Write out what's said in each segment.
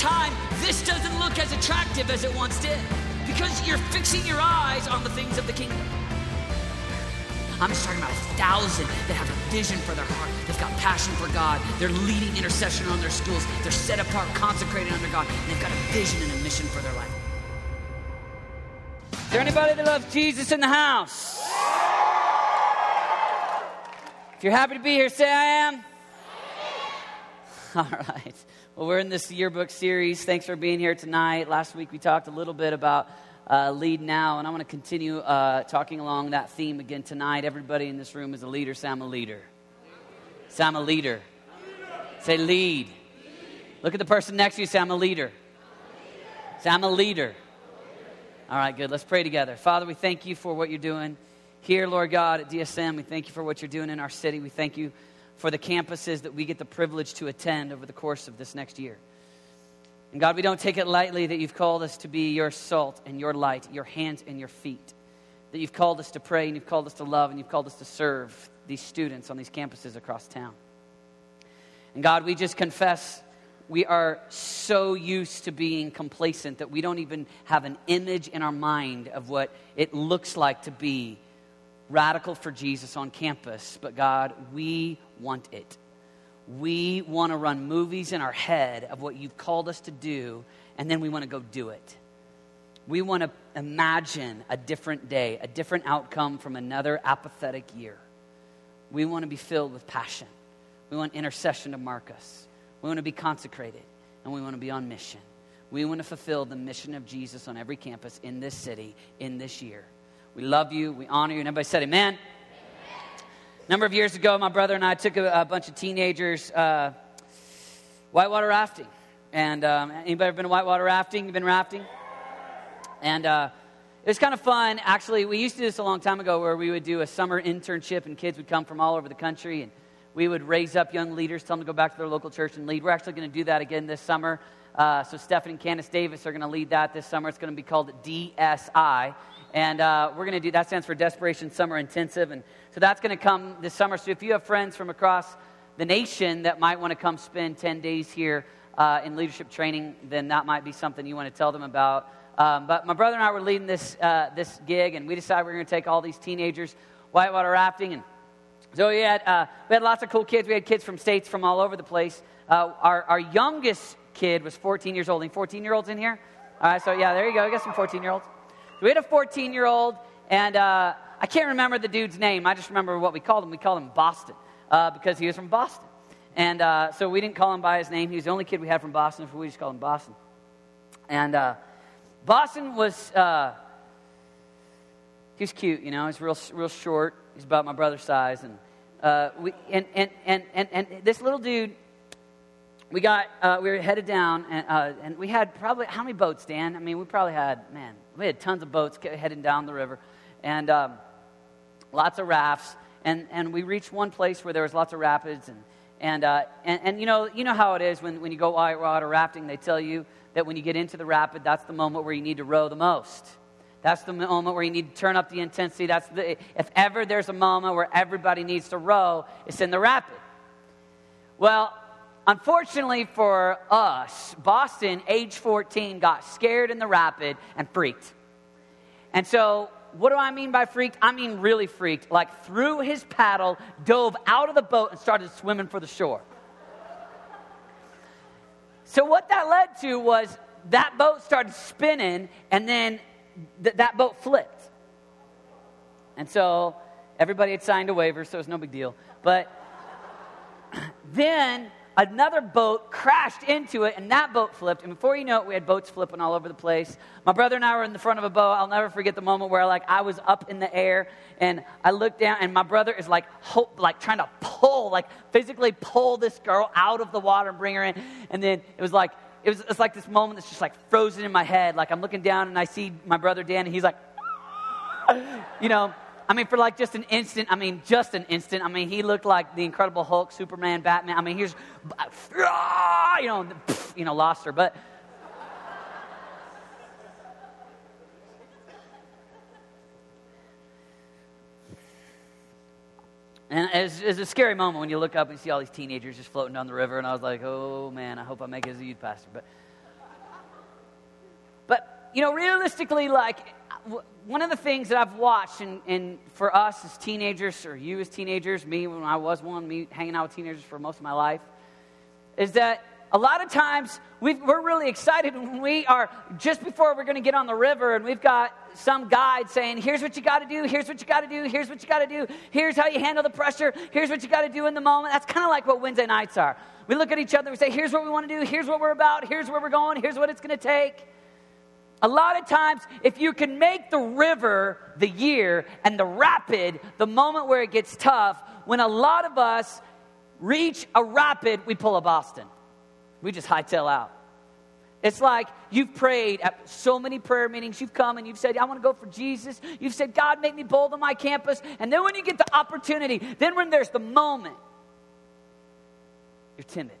time, this doesn't look as attractive as it once did because you're fixing your eyes on the things of the kingdom. I'm just talking about a thousand that have a vision for their heart. They've got passion for God. They're leading intercession on their schools. They're set apart, consecrated under God. And they've got a vision and a mission for their life. Is there anybody that loves Jesus in the house? If you're happy to be here, say I am. All right. Well, we're in this yearbook series. Thanks for being here tonight. Last week we talked a little bit about uh, lead now, and I want to continue uh, talking along that theme again tonight. Everybody in this room is a leader. Say, I'm a leader. Say, I'm a leader. Say, lead. Look at the person next to you. Say, I'm a leader. Say, I'm a leader. All right, good. Let's pray together. Father, we thank you for what you're doing here, Lord God, at DSM. We thank you for what you're doing in our city. We thank you for the campuses that we get the privilege to attend over the course of this next year. And God, we don't take it lightly that you've called us to be your salt and your light, your hands and your feet. That you've called us to pray and you've called us to love and you've called us to serve these students on these campuses across town. And God, we just confess we are so used to being complacent that we don't even have an image in our mind of what it looks like to be radical for Jesus on campus, but God, we want it. We want to run movies in our head of what you've called us to do, and then we want to go do it. We want to imagine a different day, a different outcome from another apathetic year. We want to be filled with passion. We want intercession to mark us. We want to be consecrated, and we want to be on mission. We want to fulfill the mission of Jesus on every campus in this city in this year. We love you. We honor you. And everybody said, Amen. amen. A number of years ago, my brother and I took a, a bunch of teenagers uh, whitewater rafting. And um, anybody ever been whitewater rafting? You been rafting? And uh, it was kind of fun. Actually, we used to do this a long time ago where we would do a summer internship and kids would come from all over the country and we would raise up young leaders, tell them to go back to their local church and lead. We're actually going to do that again this summer. Uh, so Stephanie and Candace Davis are going to lead that this summer. It's going to be called DSI. And uh, we're going to do that stands for Desperation Summer Intensive. And so that's going to come this summer. So if you have friends from across the nation that might want to come spend 10 days here uh, in leadership training, then that might be something you want to tell them about. Um, but my brother and I were leading this, uh, this gig, and we decided we are going to take all these teenagers whitewater rafting. And so we had, uh, we had lots of cool kids. We had kids from states from all over the place. Uh, our, our youngest kid was 14 years old. Any 14 year olds in here? All right, so yeah, there you go. We got some 14 year olds we had a 14 year old, and uh, I can't remember the dude's name. I just remember what we called him. We called him Boston uh, because he was from Boston. And uh, so we didn't call him by his name. He was the only kid we had from Boston, so we just called him Boston. And uh, Boston was, uh, he was cute, you know. He's real, real short. He's about my brother's size. And, uh, we, and, and, and, and, and this little dude, we got, uh, we were headed down, and, uh, and we had probably, how many boats, Dan? I mean, we probably had, man, we had tons of boats heading down the river, and um, lots of rafts. And, and we reached one place where there was lots of rapids, and, and, uh, and, and, you, know, you know how it is when, when you go whitewater rafting, they tell you that when you get into the rapid, that's the moment where you need to row the most. That's the moment where you need to turn up the intensity. That's the, if ever there's a moment where everybody needs to row, it's in the rapid. Well, Unfortunately for us, Boston, age 14, got scared in the rapid and freaked. And so, what do I mean by freaked? I mean really freaked. Like, threw his paddle, dove out of the boat, and started swimming for the shore. So, what that led to was that boat started spinning, and then th- that boat flipped. And so, everybody had signed a waiver, so it was no big deal. But then another boat crashed into it, and that boat flipped. And before you know it, we had boats flipping all over the place. My brother and I were in the front of a boat. I'll never forget the moment where, like, I was up in the air, and I looked down, and my brother is like, hope, like trying to pull, like physically pull this girl out of the water and bring her in. And then it was like, it was, it's like this moment that's just like frozen in my head. Like I'm looking down and I see my brother Dan, and he's like, you know, I mean, for like just an instant, I mean, just an instant, I mean, he looked like the Incredible Hulk, Superman, Batman. I mean, he's, ah, you know, you know, lost her. But And it's, it's, a scary moment when you look up and see all these teenagers just floating down the river. And I was like, oh man, I hope I make it as a youth pastor. But But, you know, realistically, like, one of the things that I've watched, and, and for us as teenagers, or you as teenagers, me when I was one, me hanging out with teenagers for most of my life, is that a lot of times we are really excited when we are just before we're going to get on the river and we've got some guide saying, here's what you got to do, here's what you got to do, here's what you got to do, here's how you handle the pressure, here's what you got to do in the moment. That's kind of like what Wednesday nights are. We look at each other we say, here's what we want to do, here's what we're about, here's where we're going, here's what it's going to take. A lot of times, if you can make the river the year and the rapid the moment where it gets tough, when a lot of us reach a rapid, we pull a Boston. We just hightail out. It's like you've prayed at so many prayer meetings. You've come and you've said, I want to go for Jesus. You've said, God, make me bold on my campus. And then when you get the opportunity, then when there's the moment, you're timid.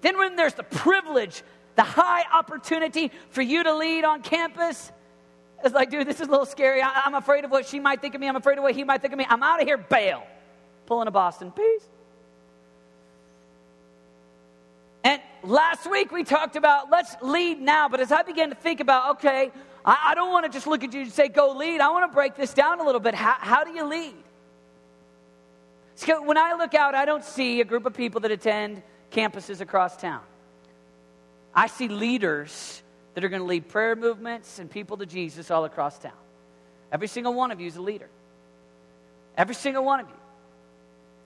Then when there's the privilege, the high opportunity for you to lead on campus, it's like, dude, this is a little scary. I, am afraid of what she might think of me. I'm afraid of what he might think of me. I'm out of here, bail. Pulling a Boston. Peace. And last week we talked about let's lead now. But as I began to think about, okay, I, I don't want to just look at you and say, go lead. I want to break this down a little bit. How, how do you lead? So when I look out, I don't see a group of people that attend campuses across town. I see leaders that are going to lead prayer movements and people to Jesus all across town. Every single one of you is a leader. Every single one of you.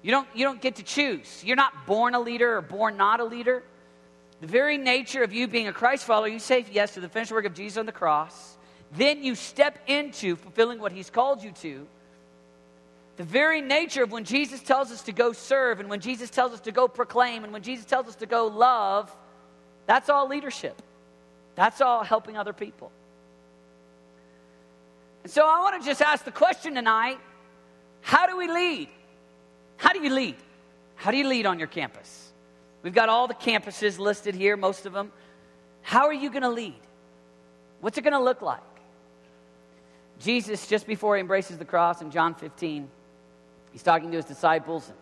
You don't, you don't get to choose. You're not born a leader or born not a leader. The very nature of you being a Christ follower, you say yes to the finished work of Jesus on the cross. Then you step into fulfilling what he's called you to. The very nature of when Jesus tells us to go serve and when Jesus tells us to go proclaim and when Jesus tells us to go love, that's all leadership. That's all helping other people. And so I want to just ask the question tonight how do we lead? How do you lead? How do you lead on your campus? We've got all the campuses listed here, most of them. How are you going to lead? What's it going to look like? Jesus, just before he embraces the cross in John 15, he's talking to his disciples.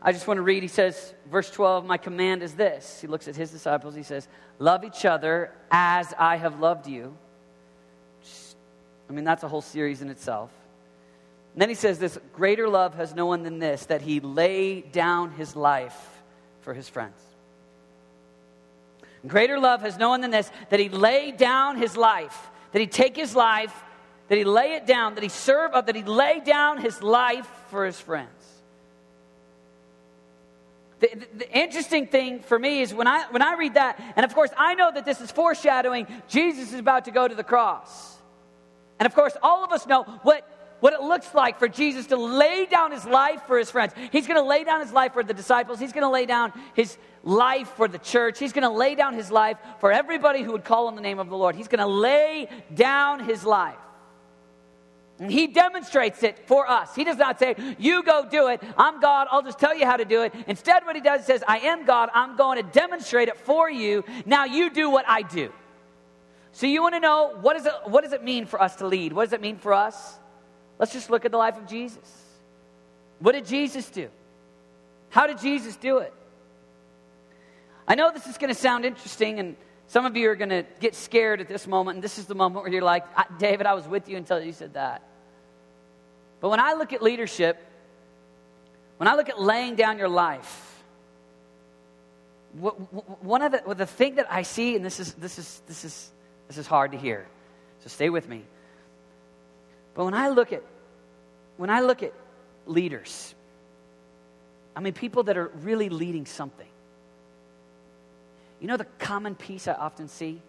I just want to read, he says, verse 12, My command is this. He looks at his disciples, he says, Love each other as I have loved you. I mean, that's a whole series in itself. And then he says this greater love has no one than this, that he lay down his life for his friends. Greater love has no one than this, that he lay down his life, that he take his life, that he lay it down, that he serve, uh, that he lay down his life for his friends. The, the, the, interesting thing for me is when I, when I read that, and of course, I know that this is foreshadowing Jesus is about to go to the cross. And of course, all of us know what what it looks like for Jesus to lay down his life for his friends. He's going to lay down his life for the disciples. He's going to lay down his life for the church. He's going to lay down his life for everybody who would call on the name of the Lord. He's going to lay down his life. And he demonstrates it for us. He does not say, You go do it. I'm God. I'll just tell you how to do it. Instead, what he does is says, I am God. I'm going to demonstrate it for you. Now you do what I do. So you want to know what, is it, what does it mean for us to lead? What does it mean for us? Let's just look at the life of Jesus. What did Jesus do? How did Jesus do it? I know this is going to sound interesting, and some of you are going to get scared at this moment, and this is the moment where you're like, David, I was with you until you said that. But when I look at leadership, when I look at laying down your life, one of the, the thing that I see, and this is, this, is, this, is, this is hard to hear, so stay with me. But when I look at when I look at leaders, I mean people that are really leading something. You know the common piece I often see?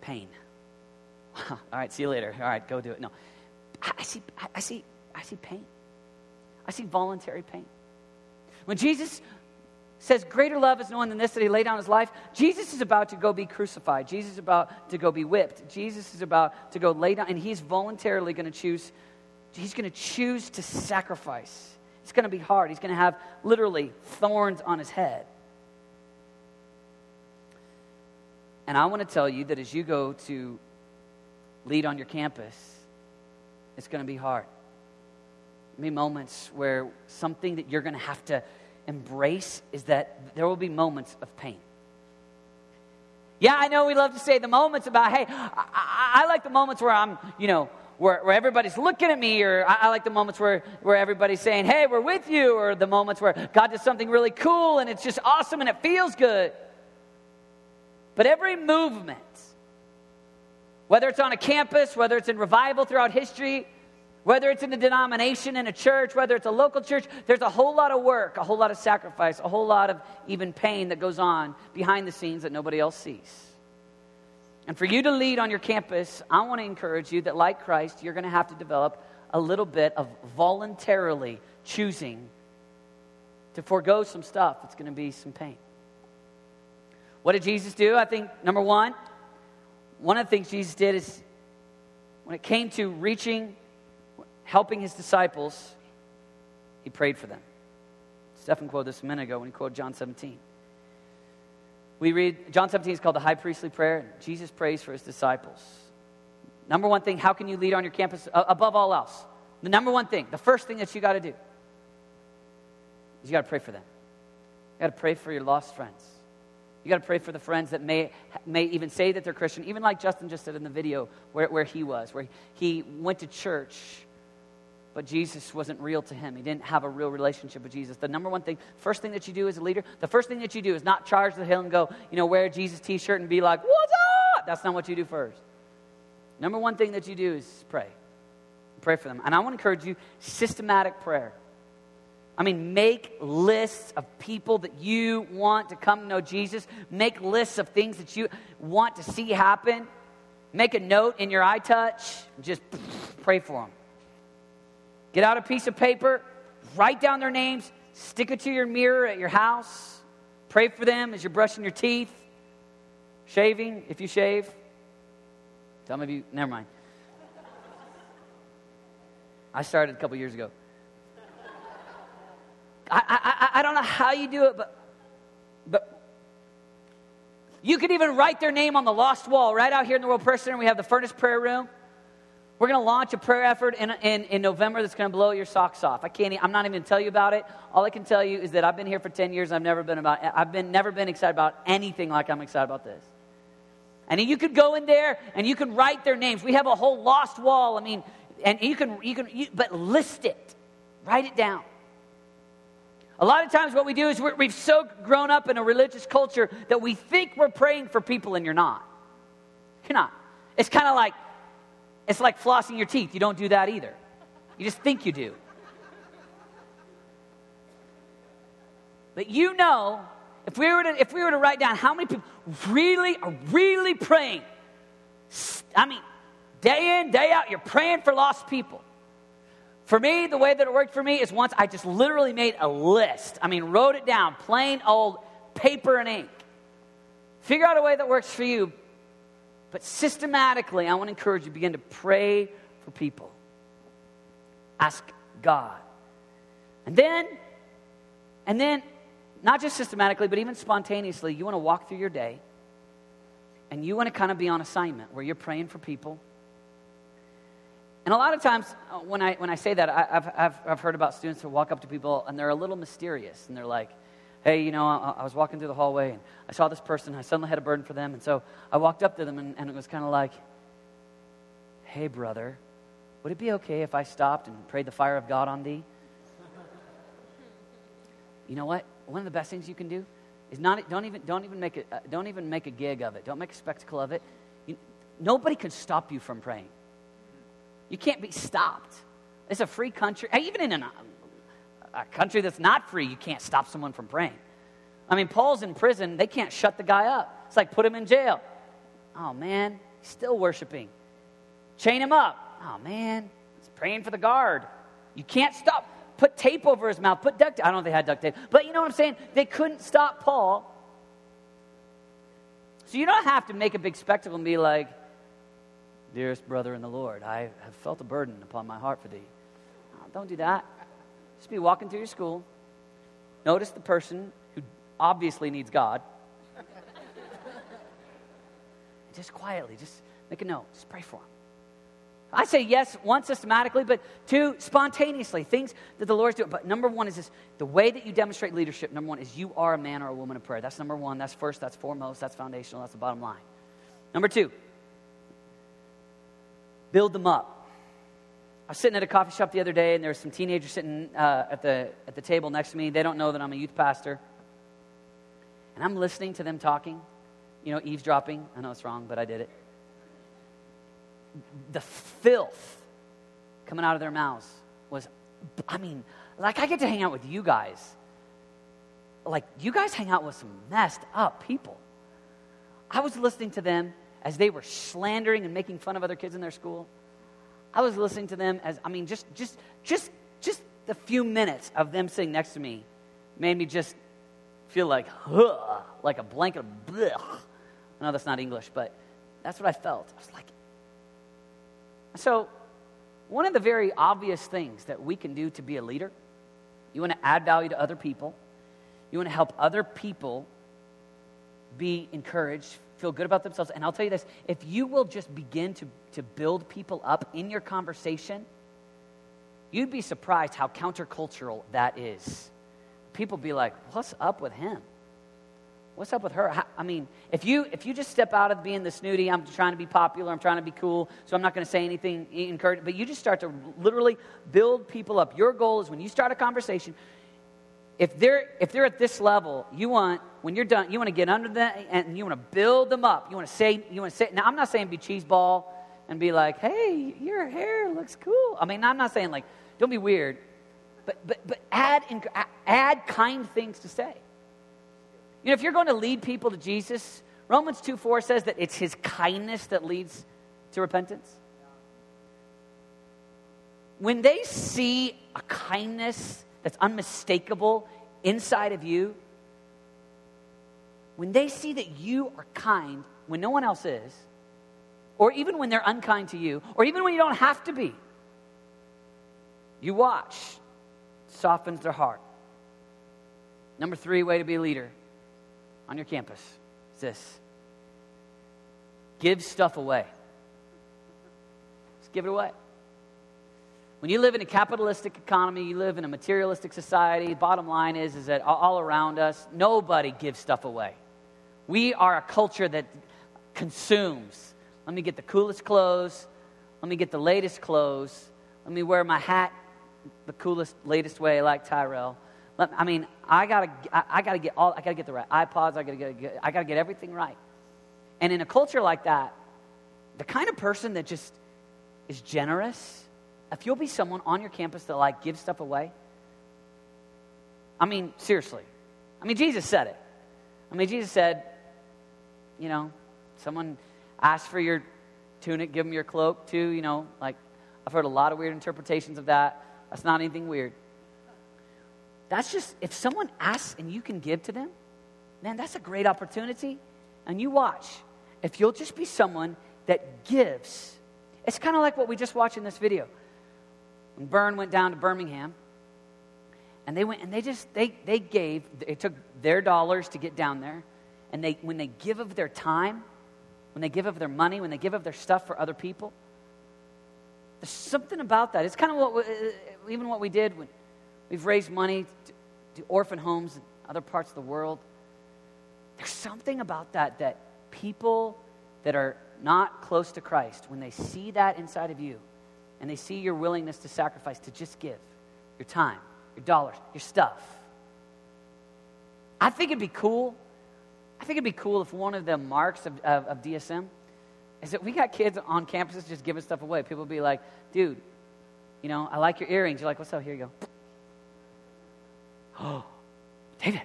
Pain. All right, see you later. All right, go do it. No. I see I see I see pain. I see voluntary pain. When Jesus says, Greater love is no one than this, that he laid down his life. Jesus is about to go be crucified. Jesus is about to go be whipped. Jesus is about to go lay down, and he's voluntarily going to choose, he's going to choose to sacrifice. It's going to be hard. He's going to have literally thorns on his head. And I want to tell you that as you go to lead on your campus, it's going to be hard. There'll be moments where something that you're going to have to embrace is that there will be moments of pain. Yeah, I know we love to say the moments about, hey, I, I, I like the moments where I'm, you know, where, where everybody's looking at me, or I, I, like the moments where, where everybody's saying, hey, we're with you, or the moments where God does something really cool and it's just awesome and it feels good. But every movement, whether it's on a campus, whether it's in revival throughout history, whether it's in a denomination, in a church, whether it's a local church, there's a whole lot of work, a whole lot of sacrifice, a whole lot of even pain that goes on behind the scenes that nobody else sees. And for you to lead on your campus, I want to encourage you that, like Christ, you're going to have to develop a little bit of voluntarily choosing to forego some stuff. It's going to be some pain. What did Jesus do? I think, number one, one of the things Jesus did is when it came to reaching, helping his disciples, he prayed for them. Stephen quoted this a minute ago when he quoted John 17. We read, John 17 is called the high priestly prayer. Jesus prays for his disciples. Number one thing, how can you lead on your campus above all else? The number one thing, the first thing that you got to do is you got to pray for them. You got to pray for your lost friends. You got to pray for the friends that may, may even say that they're Christian, even like Justin just said in the video where, where he was, where he went to church but Jesus wasn't real to him. He didn't have a real relationship with Jesus. The number one thing, first thing that you do as a leader, the first thing that you do is not charge the hill and go, you know, wear a Jesus t shirt and be like, what's up? That's not what you do first. Number one thing that you do is pray. Pray for them. And I want to encourage you systematic prayer. I mean, make lists of people that you want to come know Jesus. Make lists of things that you want to see happen. Make a note in your iTouch. Just pray for them. Get out a piece of paper, write down their names, stick it to your mirror at your house. Pray for them as you're brushing your teeth, shaving, if you shave. Some of you, never mind. I started a couple years ago. I, I, I don't know how you do it, but, but you could even write their name on the lost wall right out here in the World Prayer Center. We have the furnace prayer room. We're going to launch a prayer effort in, in, in November that's going to blow your socks off. I can't, I'm not even going to tell you about it. All I can tell you is that I've been here for 10 years. I've never been about, I've been, never been excited about anything like I'm excited about this. And you could go in there and you can write their names. We have a whole lost wall. I mean, and you can, you can, you, but list it, write it down. A lot of times, what we do is we have so grown up in a religious culture that we think we're praying for people and you're not. You're not. It's kind of like, it's like flossing your teeth. You don't do that either. You just think you do. But you know, if we were to, if we were to write down how many people really are really praying, I mean, day in, day out, you're praying for lost people. For me, the way that it worked for me is once I just literally made a list. I mean, wrote it down, plain old paper and ink. Figure out a way that works for you, but systematically, I want to encourage you begin to pray for people. Ask God. And then, and then, not just systematically, but even spontaneously, you want to walk through your day and you want to kind of be on assignment where you're praying for people. And a lot of times uh, when I, when I say that, I, have I've, I've heard about students who walk up to people and they're a little mysterious and they're like, hey, you know, I, I, was walking through the hallway and I saw this person. I suddenly had a burden for them. And so I walked up to them and, and it was kind of like, hey, brother, would it be okay if I stopped and prayed the fire of God on thee? you know what? One of the best things you can do is not, don't, even, don't, even make a, uh, don't even make a gig of it. Don't make a spectacle of it. You, nobody can stop you from praying. You can't be stopped. It's a free country. Even in an, a country that's not free, you can't stop someone from praying. I mean, Paul's in prison, they can't shut the guy up. It's like put him in jail. Oh man, he's still worshiping. Chain him up. Oh man, he's praying for the guard. You can't stop. Put tape over his mouth. Put duct tape. I don't know if they had duct tape, but you know what I'm saying? They couldn't stop Paul. So you don't have to make a big spectacle and be like, Dearest brother in the Lord, I have felt a burden upon my heart for thee. Uh, don't do that. Just be walking through your school. Notice the person who obviously needs God. just quietly, just make a note. Just pray for him. I say yes, one, systematically, but two, spontaneously, things that the Lord's doing. But number one is this the way that you demonstrate leadership, number one, is you are a man or a woman of prayer. That's number one. That's first, that's foremost, that's foundational, that's the bottom line. Number two, build them up. I was sitting at a coffee shop the other day, and there were some teenagers sitting uh, at, the, at the table next to me. They don't know that I'm a youth pastor. And I'm listening to them talking, you know, eavesdropping. I know it's wrong, but I did it. The filth coming out of their mouths was, I mean, like I get to hang out with you guys. Like, you guys hang out with some messed up people. I was listening to them as they were slandering and making fun of other kids in their school. I was listening to them as I mean, just just just just the few minutes of them sitting next to me made me just feel like like a blanket of. I know that's not English, but that's what I felt. I was like, so one of the very obvious things that we can do to be a leader, you want to add value to other people, you want to help other people be encouraged, feel good about themselves. And I'll tell you this if you will just begin to, to build people up in your conversation, you'd be surprised how countercultural that is. People be like, what's up with him? What's up with her? I mean, if you if you just step out of being the snooty, I'm trying to be popular, I'm trying to be cool, so I'm not going to say anything encouraging, but you just start to literally build people up. Your goal is when you start a conversation, if they're if they're at this level, you want when you're done, you want to get under them and you want to build them up. You want to say you want to say. Now, I'm not saying be cheeseball and be like, "Hey, your hair looks cool." I mean, I'm not saying like don't be weird, but but but add add kind things to say. You know, if you're going to lead people to Jesus, Romans 2 4 says that it's his kindness that leads to repentance. When they see a kindness that's unmistakable inside of you, when they see that you are kind when no one else is, or even when they're unkind to you, or even when you don't have to be, you watch, softens their heart. Number three way to be a leader on your campus is this give stuff away. Just give it away. When you live in a capitalistic economy, you live in a materialistic society, bottom line is, is that all around us, nobody gives stuff away. We are a culture that consumes. Let me get the coolest clothes. Let me get the latest clothes. Let me wear my hat the coolest, latest way, like Tyrell. Let, I mean, I gotta, I, I, gotta get all, I gotta get the right iPods. I gotta get, I gotta get everything right. And in a culture like that, the kind of person that just is generous if you'll be someone on your campus that like gives stuff away, I mean, seriously. I mean, Jesus said it. I mean, Jesus said, you know, someone asks for your tunic, give them your cloak too, you know, like I've heard a lot of weird interpretations of that. That's not anything weird. That's just, if someone asks and you can give to them, man, that's a great opportunity. And you watch. If you'll just be someone that gives, it's kind of like what we just watched in this video when Bern went down to Birmingham, and they went and they just they they gave they took their dollars to get down there, and they when they give of their time, when they give of their money, when they give of their stuff for other people, there's something about that. It's kind of what we, uh, even what we did when we've raised money to, to orphan homes in other parts of the world. There's something about that that people that are not close to Christ, when they see that inside of you, and they see your willingness to sacrifice, to just give your time, your dollars, your stuff. I think it'd be cool. I think it'd be cool if one of the marks of, of, of DSM is that we got kids on campuses just giving stuff away. People be like, dude, you know, I like your earrings. You're like, what's up? Here you go. Oh, David,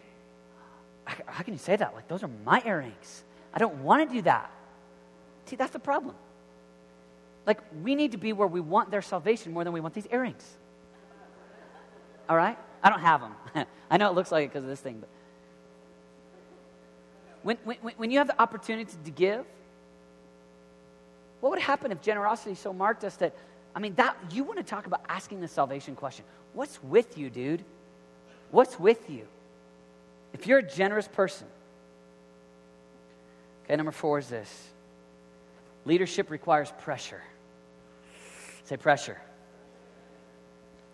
how can you say that? Like, those are my earrings. I don't want to do that. See, that's the problem. Like, we need to be where we want their salvation more than we want these earrings. All right? I don't have them. I know it looks like it because of this thing, but. When, when, when you have the opportunity to give, what would happen if generosity so marked us that, I mean, that you want to talk about asking the salvation question. What's with you, dude? What's with you? If you're a generous person, okay, number four is this leadership requires pressure. Say pressure.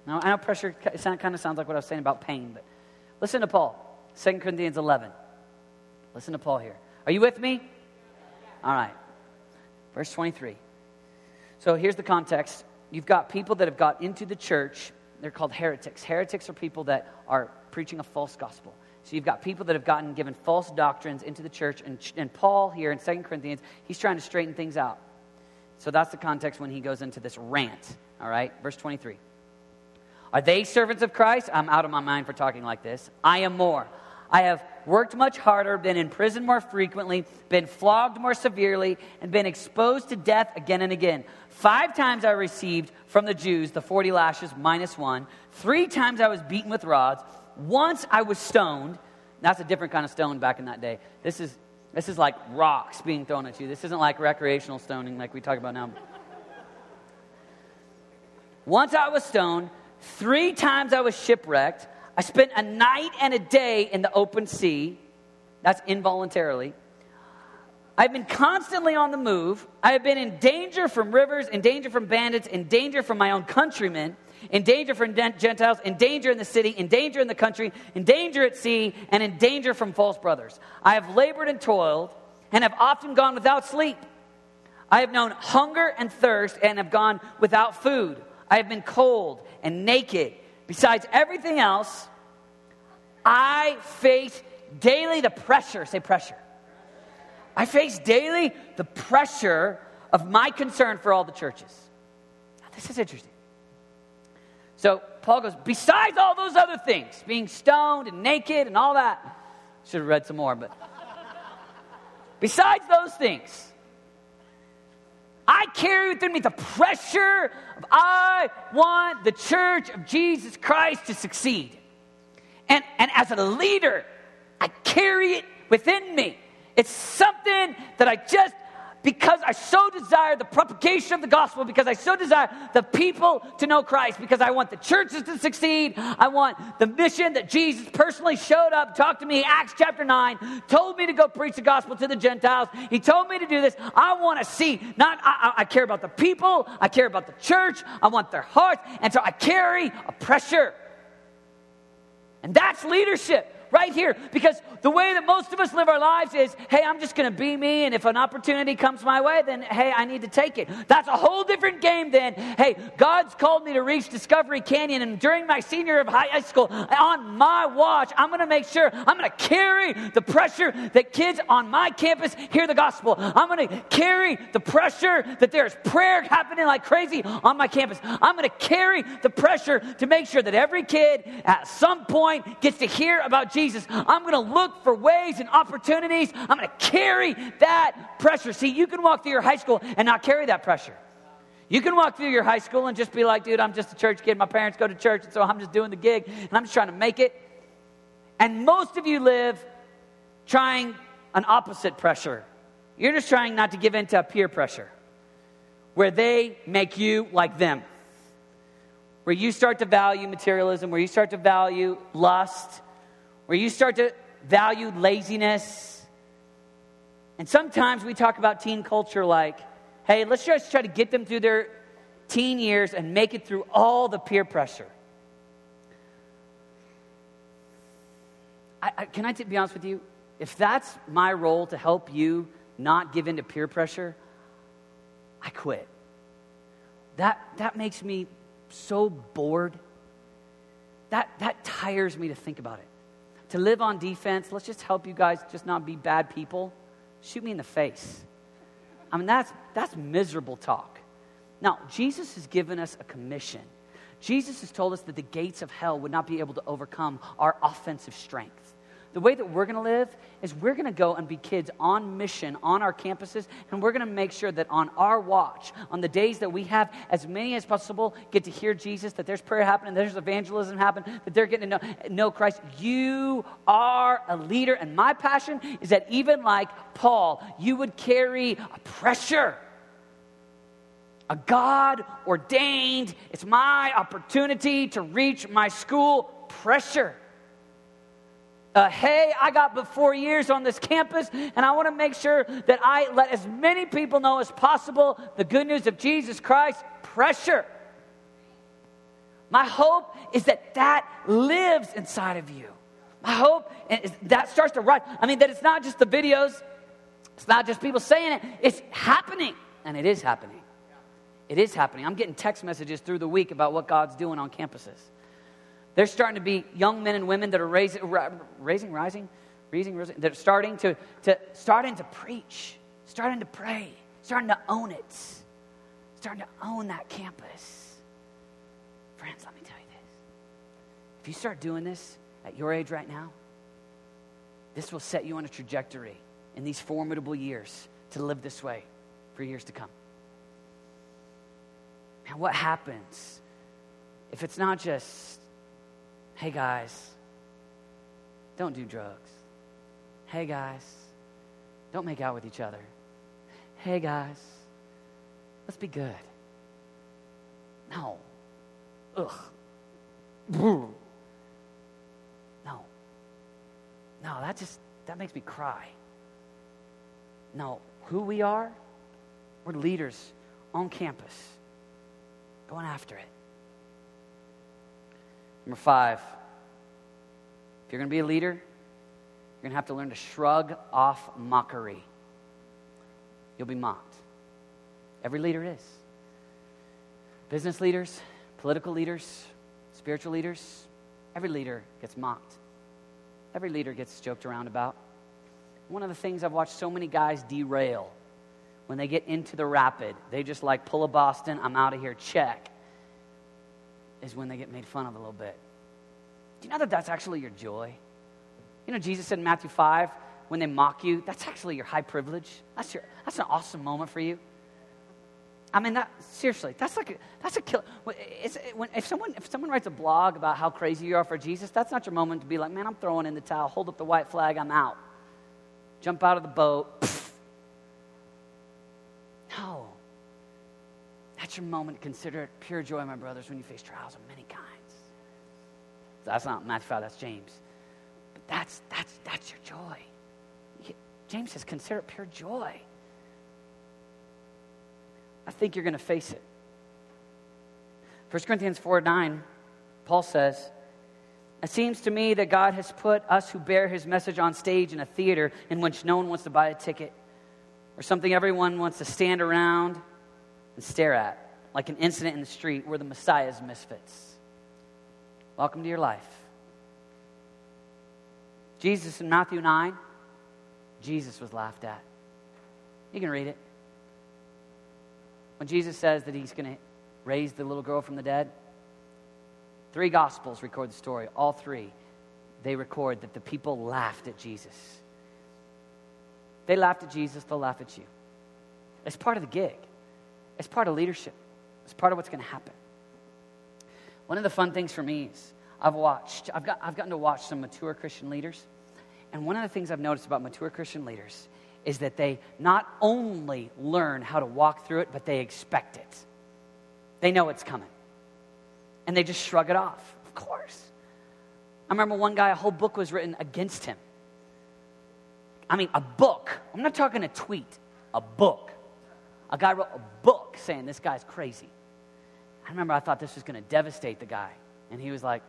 Now, I know pressure kind of sounds like what I was saying about pain, but listen to Paul, 2 Corinthians 11. Listen to Paul here. Are you with me? All right. Verse 23. So here's the context. You've got people that have got into the church. They're called heretics. Heretics are people that are preaching a false gospel. So you've got people that have gotten given false doctrines into the church. And, and Paul here in 2 Corinthians, he's trying to straighten things out. So that's the context when he goes into this rant. All right, verse 23. Are they servants of Christ? I'm out of my mind for talking like this. I am more. I have worked much harder, been in prison more frequently, been flogged more severely, and been exposed to death again and again. Five times I received from the Jews the 40 lashes minus one. Three times I was beaten with rods. Once I was stoned. That's a different kind of stone back in that day. This is, this is like rocks being thrown at you. This isn't like recreational stoning like we talk about now. Once I was stoned. Three times I was shipwrecked. I spent a night and a day in the open sea. That's involuntarily. I've been constantly on the move. I have been in danger from rivers, in danger from bandits, in danger from my own countrymen, in danger from Gentiles, in danger in the city, in danger in the country, in danger at sea, and in danger from false brothers. I have labored and toiled, and have often gone without sleep. I have known hunger and thirst, and have gone without food. I have been cold and naked. Besides everything else, I face daily the pressure, say pressure. I face daily the pressure of my concern for all the churches. Now, this is interesting. So Paul goes, besides all those other things, being stoned and naked and all that, should have read some more, but besides those things, I carry within me the pressure of I want the church of Jesus Christ to succeed. And, and as a leader, I carry it within me. It's something that I just because I so desire the propagation of the gospel, because I so desire the people to know Christ, because I want the churches to succeed. I want the mission that Jesus personally showed up, talked to me, Acts chapter 9, told me to go preach the gospel to the Gentiles. He told me to do this. I want to see, not, I, I care about the people, I care about the church, I want their hearts, and so I carry a pressure. And that's leadership right here because the way that most of us live our lives is hey, I'm just going to be me, and if an opportunity comes my way, then hey, I need to take it. That's a whole different game than hey, God's called me to reach Discovery Canyon, and during my senior of high school, on my watch, I'm going to make sure I'm going to carry the pressure that kids on my campus hear the gospel. I'm going to carry the pressure that there's prayer happening like crazy on my campus. I'm going to carry the pressure to make sure that every kid at some point gets to hear about Jesus. I'm going to look for ways and opportunities. I'm going to carry that pressure. See, you can walk through your high school and not carry that pressure. You can walk through your high school and just be like, dude, I'm just a church kid. My parents go to church, and so I'm just doing the gig, and I'm just trying to make it. And most of you live trying an opposite pressure. You're just trying not to give in to peer pressure, where they make you like them, where you start to value materialism, where you start to value lust, where you start to value laziness. And sometimes we talk about teen culture like, hey, let's just try to get them through their teen years and make it through all the peer pressure. I, can I, can I t- be honest with you? If that's my role to help you not give in to peer pressure, I quit. That, that makes me so bored. That, that tires me to think about it to live on defense, let's just help you guys just not be bad people. Shoot me in the face. I mean, that's, that's miserable talk. Now, Jesus has given us a commission. Jesus has told us that the gates of hell would not be able to overcome our offensive strength. The way that we're going to live is we're going to go and be kids on mission on our campuses, and we're going to make sure that on our watch, on the days that we have as many as possible get to hear Jesus, that there's prayer happening, there's evangelism happening, that they're getting to know, know Christ. You are a leader, and my passion is that even like Paul, you would carry a pressure a God ordained, it's my opportunity to reach my school pressure uh, hey, I got but four years on this campus, and I want to make sure that I let as many people know as possible the good news of Jesus Christ. Pressure. My hope is that that lives inside of you. My hope is that starts to rise. I mean, that it's not just the videos, it's not just people saying it, it's happening. And it is happening. It is happening. I'm getting text messages through the week about what God's doing on campuses. There's starting to be young men and women that are raising, raising rising, raising, raising, that are starting to, to, starting to preach, starting to pray, starting to own it, starting to own that campus. Friends, let me tell you this. If you start doing this at your age right now, this will set you on a trajectory in these formidable years to live this way for years to come. And what happens if it's not just, hey guys, don't do drugs. Hey guys, don't make out with each other. Hey guys, let's be good. No. Ugh. No. No, that just that makes me cry. No, who we are, we're leaders on campus, going after it. Number five, if you're going to be a leader, you're going to have to learn to shrug off mockery. You'll be mocked. Every leader is. Business leaders, political leaders, spiritual leaders, every leader gets mocked. Every leader gets joked around about. One of the things I've watched so many guys derail when they get into the rapid, they just like pull a Boston, I'm out of here, check, is when they get made fun of a little bit. Do you know that that's actually your joy? You know, Jesus said in Matthew 5, when they mock you, that's actually your high privilege. That's, your, that's an awesome moment for you. I mean, that, seriously, that's like a, that's a killer. When, if, someone, if someone writes a blog about how crazy you are for Jesus, that's not your moment to be like, man, I'm throwing in the towel, hold up the white flag, I'm out. Jump out of the boat. No. That's your moment consider it pure joy, my brothers, when you face trials of many kinds. That's not Matthew 5, that's James. But that's, that's, that's your joy. James says, consider it pure joy. I think you're going to face it. 1 Corinthians 4 9, Paul says, It seems to me that God has put us who bear his message on stage in a theater in which no one wants to buy a ticket or something everyone wants to stand around and stare at, like an incident in the street where the Messiah's misfits. Welcome to your life. Jesus in Matthew 9, Jesus was laughed at. You can read it. When Jesus says that he's going to raise the little girl from the dead, three gospels record the story. All three, they record that the people laughed at Jesus. They laughed at Jesus, they'll laugh at you. It's part of the gig, it's part of leadership, it's part of what's going to happen. One of the fun things for me is I've watched, I've, got, I've gotten to watch some mature Christian leaders. And one of the things I've noticed about mature Christian leaders is that they not only learn how to walk through it, but they expect it. They know it's coming. And they just shrug it off. Of course. I remember one guy, a whole book was written against him. I mean, a book. I'm not talking a tweet, a book. A guy wrote a book saying this guy's crazy. I remember I thought this was going to devastate the guy. And he was like,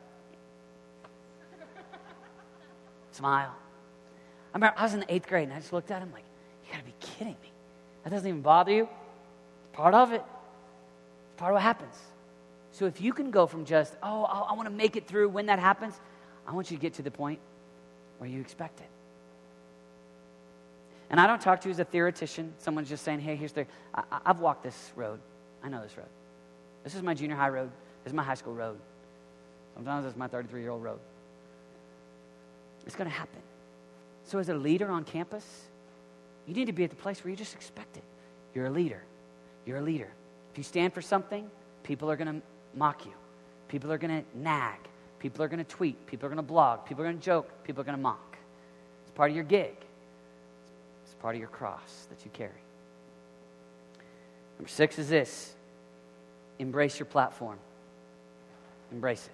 smile. I remember I was in the eighth grade and I just looked at him like, you got to be kidding me. That doesn't even bother you? It's part of it. It's part of what happens. So if you can go from just, oh, I, I want to make it through when that happens, I want you to get to the point where you expect it. And I don't talk to you as a theoretician. Someone's just saying, hey, here's the. I, I've walked this road. I know this road. This is my junior high road. This is my high school road. Sometimes it's my 33 year old road. It's going to happen. So, as a leader on campus, you need to be at the place where you just expect it. You're a leader. You're a leader. If you stand for something, people are going to mock you. People are going to nag. People are going to tweet. People are going to blog. People are going to joke. People are going to mock. It's part of your gig part of your cross that you carry. Number six is this embrace your platform. Embrace it.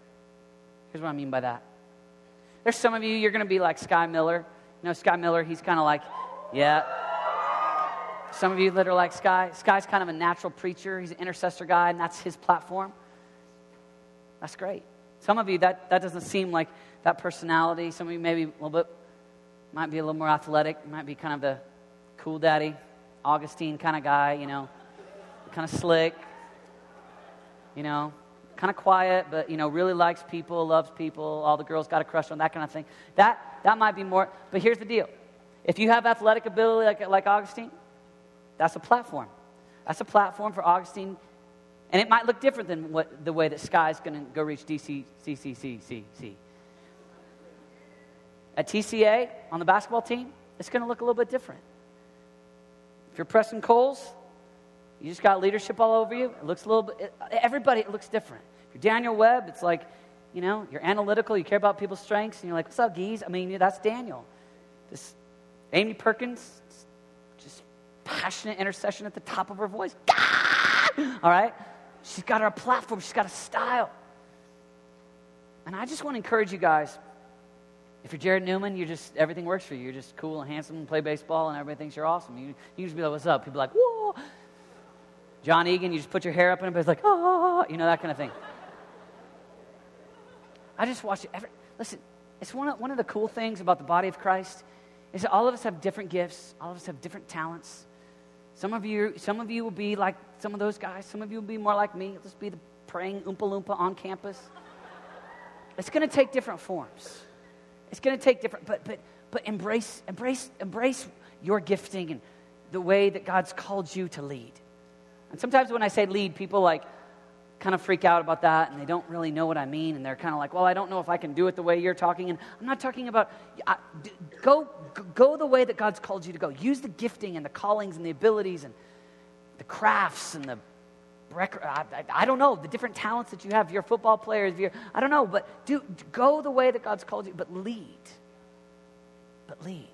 Here's what I mean by that There's some of you, you're going to be like Sky Miller. You know, Sky Miller, he's kind of like, yeah. Some of you that are like Sky, Sky's kind of a natural preacher. He's an intercessor guy, and that's his platform. That's great. Some of you, that, that doesn't seem like that personality. Some of you maybe a little bit, might be a little more athletic. Might be kind of the cool daddy, Augustine kind of guy, you know, kind of slick, you know, kind of quiet, but, you know, really likes people, loves people. All the girls got a crush on that kind of thing. That, that might be more, but here's the deal. If you have athletic ability like, like Augustine, that's a platform. That's a platform for Augustine. And it might look different than what, the way that Sky's going to go reach DC, CCCCC. At TCA, on the basketball team, it's going to look a little bit different. If you're Preston Coles, you just got leadership all over you. It looks a little bit, it, everybody, it looks different. If you're Daniel Webb, it's like, you know, you're analytical, you care about people's strengths, and you're like, what's up, geez? I mean, that's Daniel. This Amy Perkins, just passionate intercession at the top of her voice. All right? She's got her platform, she's got a style. And I just want to encourage you guys if you're Jared Newman, you just everything works for you. You're just cool and handsome and play baseball, and everybody thinks you're awesome. You, you just be like, "What's up?" People are like, "Whoa." John Egan, you just put your hair up, and everybody's like, "Oh," you know that kind of thing. I just watch it. Every, listen, it's one of, one of the cool things about the body of Christ is that all of us have different gifts. All of us have different talents. Some of you, some of you will be like some of those guys. Some of you will be more like me. Let's be the praying Oompa Loompa on campus. It's going to take different forms. It's going to take different, but, but, but embrace, embrace, embrace your gifting and the way that God's called you to lead. And sometimes when I say lead, people like kind of freak out about that and they don't really know what I mean. And they're kind of like, well, I don't know if I can do it the way you're talking. And I'm not talking about, go, go the way that God's called you to go. Use the gifting and the callings and the abilities and the crafts and the I, I, don't know the different talents that you have. A football player, if you're, I don't know, but do go the way that God's called you, but lead. But lead.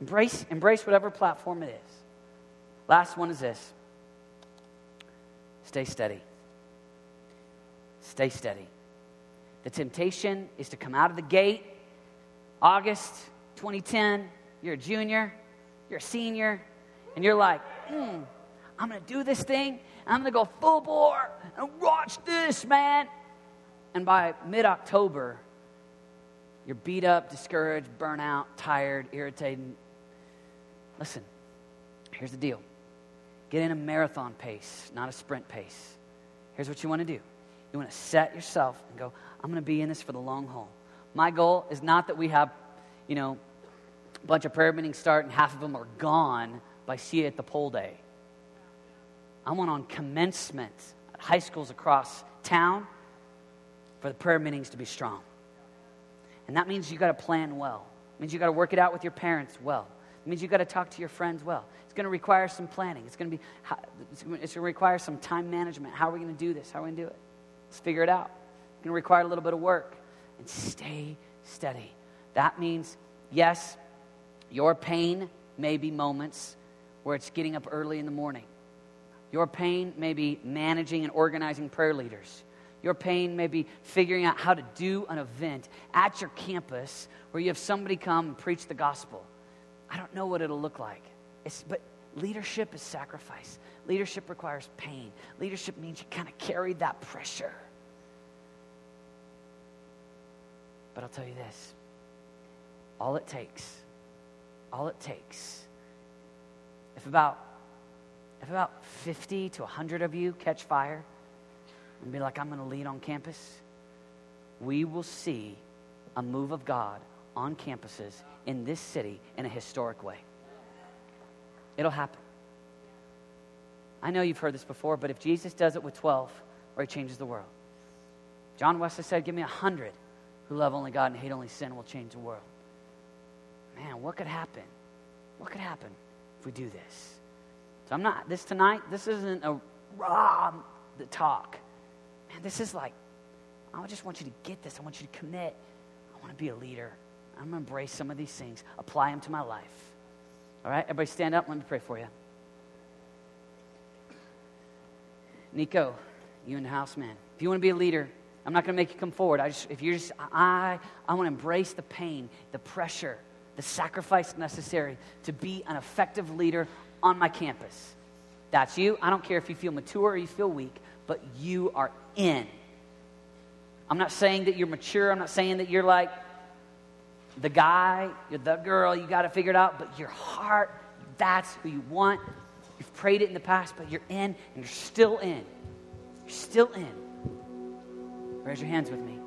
Embrace, embrace whatever platform it is. Last one is this. Stay steady. Stay steady. The temptation is to come out of the gate, August 2010, you're a junior, you're a senior, and you're like, hmm, I'm going to do this thing. I'm going to go full bore and watch this, man. And by mid October, you're beat up, discouraged, burnt out, tired, irritated. Listen, here's the deal get in a marathon pace, not a sprint pace. Here's what you want to do you want to set yourself and go, I'm going to be in this for the long haul. My goal is not that we have, you know, a bunch of prayer meetings start and half of them are gone by See You at the Pole day. I want on commencement at high schools across town for the prayer meetings to be strong. And that means you got to plan well. It means you got to work it out with your parents well. It means you got to talk to your friends well. It's going to require some planning. It's going to be it's going to require some time management. How are we going to do this? How are we going to do it? Let's figure it out. It's going to require a little bit of work. And stay steady. That means yes, your pain may be moments where it's getting up early in the morning. Your pain may be managing and organizing prayer leaders. Your pain may be figuring out how to do an event at your campus where you have somebody come and preach the gospel. I don't know what it'll look like. It's, but leadership is sacrifice. Leadership requires pain. Leadership means you kind of carry that pressure. But I'll tell you this all it takes, all it takes, if about if about 50 to 100 of you catch fire and be like, I'm going to lead on campus, we will see a move of God on campuses in this city in a historic way. It'll happen. I know you've heard this before, but if Jesus does it with 12, or he changes the world. John Wesley said, Give me a hundred who love only God and hate only sin will change the world. Man, what could happen? What could happen if we do this? So I'm not, this tonight, this isn't a raw um, the talk. Man, this is like, I just want you to get this. I want you to commit. I want to be a leader. I'm going to embrace some of these things, apply them to my life. All right, everybody stand up. Let me pray for you. Nico, you in the house, man. If you want to be a leader, I'm not going to make you come forward. I just, if you're just, I, I want to embrace the pain, the pressure, the sacrifice necessary to be an effective leader on my campus. That's you. I don't care if you feel mature or you feel weak, but you are in. I'm not saying that you're mature. I'm not saying that you're like the guy, you're the girl, you got to figure it out, but your heart, that's who you want. You've prayed it in the past, but you're in and you're still in. You're still in. Raise your hands with me.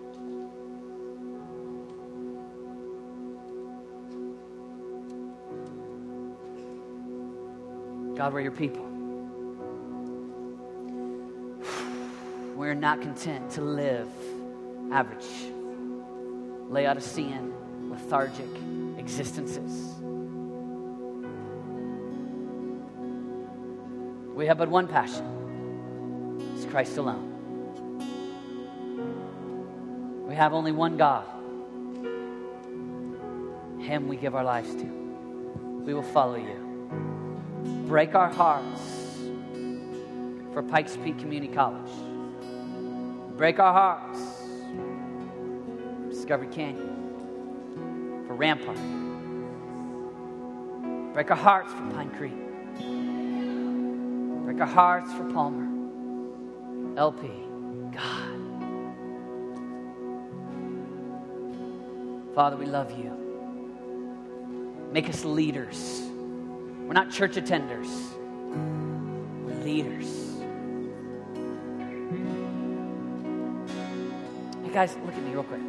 God, we're your people. We're not content to live average, Laodicean, lethargic existences. We have but one passion it's Christ alone. We have only one God. Him we give our lives to. We will follow you. Break our hearts for Pikes Peak Community College. Break our hearts for Discovery Canyon, for Rampart. Break our hearts for Pine Creek. Break our hearts for Palmer. LP. God. Father, we love you. Make us leaders. We're not church attenders, we're leaders. Hey, guys, look at me real quick.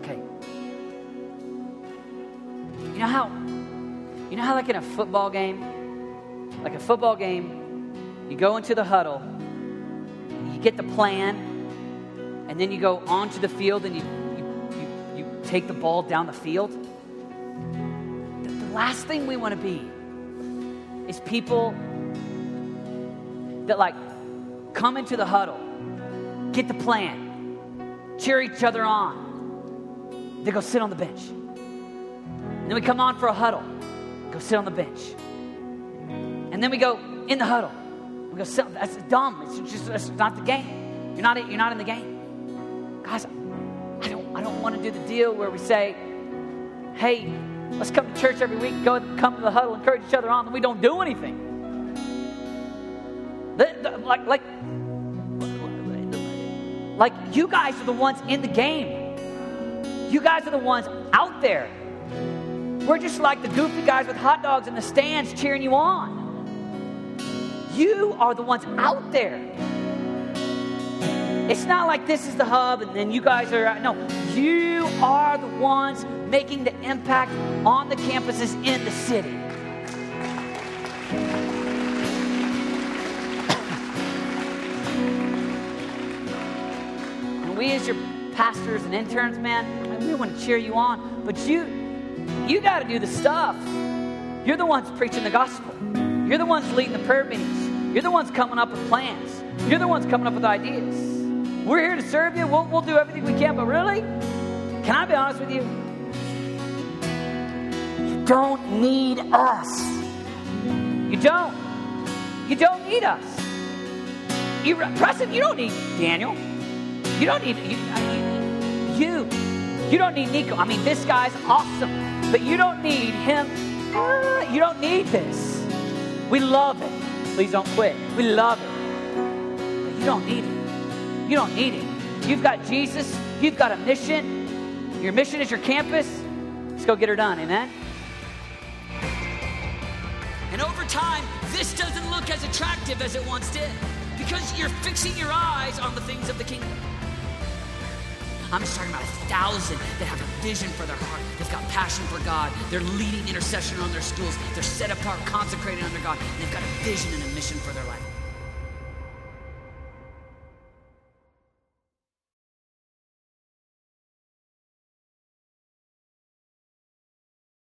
Okay. You know how, you know how, like in a football game, like a football game, you go into the huddle, you get the plan, and then you go onto the field and you you, you, you take the ball down the field. Last thing we want to be is people that like come into the huddle, get the plan, cheer each other on, they go sit on the bench. And then we come on for a huddle, go sit on the bench. And then we go in the huddle. We go sit. That's dumb. It's just that's not the game. You're not. You're not in the game, guys. I don't, I don't want to do the deal where we say, hey, let's come to church every week, go come to the huddle, encourage each other on, and we don't do anything. Like, like, like you guys are the ones in the game. You guys are the ones out there. We're just like the goofy guys with hot dogs in the stands cheering you on. You are the ones out there. It's not like this is the hub and then you guys are, no, you are the ones making the impact on the campuses in the city. and we, as your pastors and interns, man, we want to cheer you on, but you, you got to do the stuff. You're the ones preaching the gospel. You're the ones leading the prayer meetings. You're the ones coming up with plans. You're the ones coming up with ideas. We're here to serve you. We'll, we'll do everything we can. But really, can I be honest with you? You don't need us. You don't. You don't need us. You, Preston, you don't need Daniel. You don't need you, you. You don't need Nico. I mean, this guy's awesome, but you don't need him. Uh, you don't need this. We love it. Please don't quit. We love it, but you don't need it. You don't need it. You've got Jesus, you've got a mission. Your mission is your campus. Let's go get her done. Amen. And over time, this doesn't look as attractive as it once did because you're fixing your eyes on the things of the kingdom. I'm just talking about a thousand that have a vision for their heart. They've got passion for God. They're leading intercession on their schools. They're set apart, consecrated under God. And they've got a vision and a mission for their life.